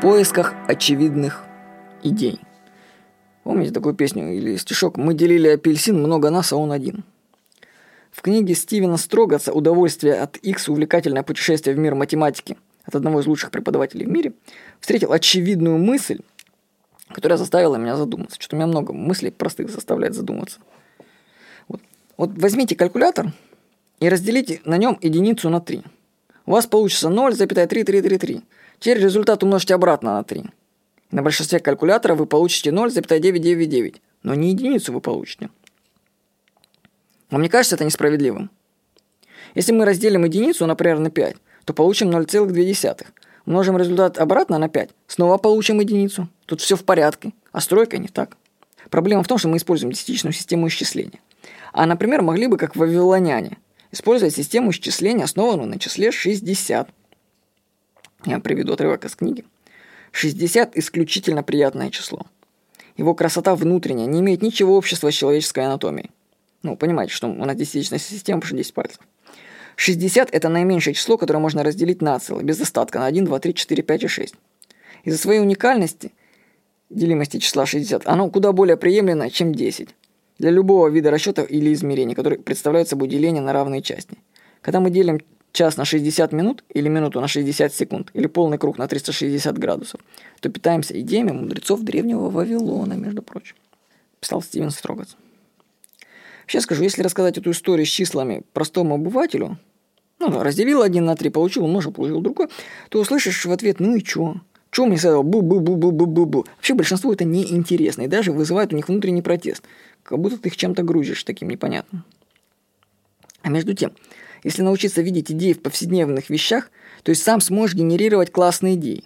Поисках очевидных идей. Помните такую песню или стишок «Мы делили апельсин, много нас, а он один». В книге Стивена Строгатса «Удовольствие от X. Увлекательное путешествие в мир математики» от одного из лучших преподавателей в мире встретил очевидную мысль, которая заставила меня задуматься. Что-то у меня много мыслей простых заставляет задуматься. Вот, вот возьмите калькулятор и разделите на нем единицу на 3. У вас получится 0,3333. Теперь результат умножьте обратно на 3. На большинстве калькуляторов вы получите 0,999, но не единицу вы получите. Вам не кажется это несправедливым? Если мы разделим единицу, например, на 5, то получим 0,2. Умножим результат обратно на 5, снова получим единицу. Тут все в порядке, а стройка не так. Проблема в том, что мы используем десятичную систему исчисления. А, например, могли бы, как вавилоняне, использовать систему исчисления, основанную на числе 60. Я приведу отрывок из книги. 60 – исключительно приятное число. Его красота внутренняя не имеет ничего общего с человеческой анатомией. Ну, понимаете, что у нас десятичная система, потому что 10 пальцев. 60 – это наименьшее число, которое можно разделить на целое, без остатка, на 1, 2, 3, 4, 5 и 6. Из-за своей уникальности, делимости числа 60, оно куда более приемлемо, чем 10. Для любого вида расчета или измерения, которые представляют собой деление на равные части. Когда мы делим час на 60 минут, или минуту на 60 секунд, или полный круг на 360 градусов, то питаемся идеями мудрецов древнего Вавилона, между прочим. Писал Стивен Строгац. Сейчас скажу, если рассказать эту историю с числами простому обывателю, ну, разделил один на три, получил, умножил, получил другой, то услышишь в ответ, ну и чё? Чё мне с этого бу-бу-бу-бу-бу-бу-бу? Вообще большинству это неинтересно и даже вызывает у них внутренний протест. Как будто ты их чем-то грузишь таким непонятным. А между тем, если научиться видеть идеи в повседневных вещах, то есть сам сможешь генерировать классные идеи.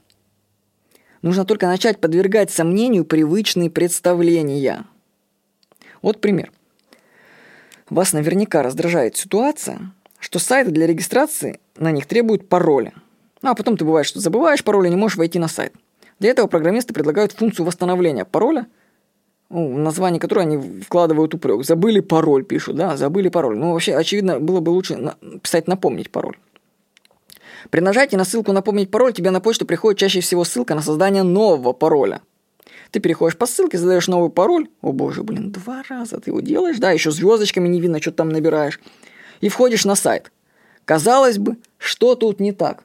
Нужно только начать подвергать сомнению привычные представления. Вот пример. Вас наверняка раздражает ситуация, что сайты для регистрации на них требуют пароля. Ну а потом ты бывает, что забываешь пароль и не можешь войти на сайт. Для этого программисты предлагают функцию восстановления пароля – ну, в название которой они вкладывают упрек. Забыли пароль, пишут, да, забыли пароль. Ну, вообще, очевидно, было бы лучше писать «напомнить пароль». При нажатии на ссылку «Напомнить пароль» тебе на почту приходит чаще всего ссылка на создание нового пароля. Ты переходишь по ссылке, задаешь новый пароль. О боже, блин, два раза ты его делаешь, да, еще звездочками не видно, что там набираешь. И входишь на сайт. Казалось бы, что тут не так?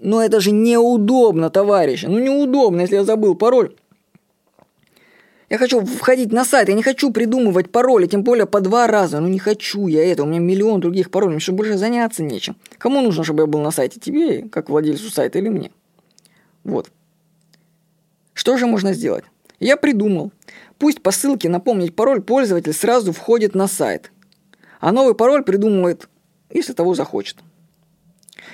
Но это же неудобно, товарищи. Ну неудобно, если я забыл пароль. Я хочу входить на сайт, я не хочу придумывать пароли, тем более по два раза. Ну не хочу я это, у меня миллион других паролей, мне что больше заняться нечем. Кому нужно, чтобы я был на сайте? Тебе, как владельцу сайта, или мне? Вот. Что же можно сделать? Я придумал. Пусть по ссылке напомнить пароль пользователь сразу входит на сайт. А новый пароль придумывает, если того захочет.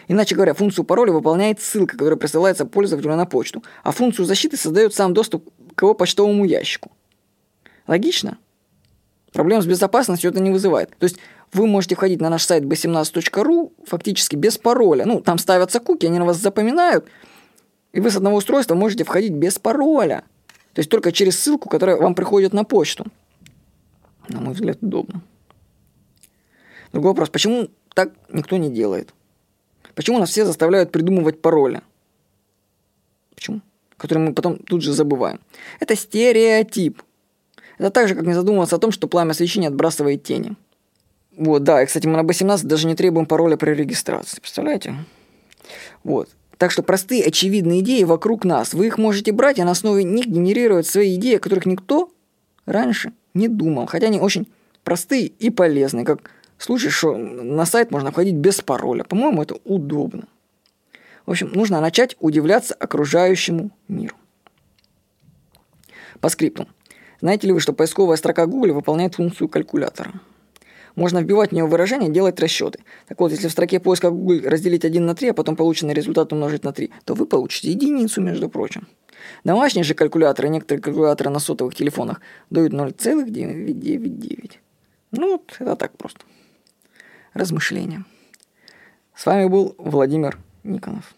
Иначе говоря, функцию пароля выполняет ссылка, которая присылается пользователю на почту, а функцию защиты создает сам доступ к его почтовому ящику. Логично? Проблем с безопасностью это не вызывает. То есть вы можете входить на наш сайт b17.ru фактически без пароля. Ну, там ставятся куки, они на вас запоминают, и вы с одного устройства можете входить без пароля. То есть только через ссылку, которая вам приходит на почту. На мой взгляд, удобно. Другой вопрос, почему так никто не делает? Почему нас все заставляют придумывать пароли? Почему? Которые мы потом тут же забываем. Это стереотип. Это так же, как не задумываться о том, что пламя свечи не отбрасывает тени. Вот, да, и, кстати, мы на B17 даже не требуем пароля при регистрации. Представляете? Вот. Так что простые, очевидные идеи вокруг нас. Вы их можете брать и на основе них генерировать свои идеи, о которых никто раньше не думал. Хотя они очень простые и полезные, как случай, что на сайт можно входить без пароля. По-моему, это удобно. В общем, нужно начать удивляться окружающему миру. По скрипту. Знаете ли вы, что поисковая строка Google выполняет функцию калькулятора? Можно вбивать в нее выражение, делать расчеты. Так вот, если в строке поиска Google разделить 1 на 3, а потом полученный результат умножить на 3, то вы получите единицу, между прочим. Домашние же калькуляторы, некоторые калькуляторы на сотовых телефонах дают 0,999. Ну вот, это так просто размышления. С вами был Владимир Никонов.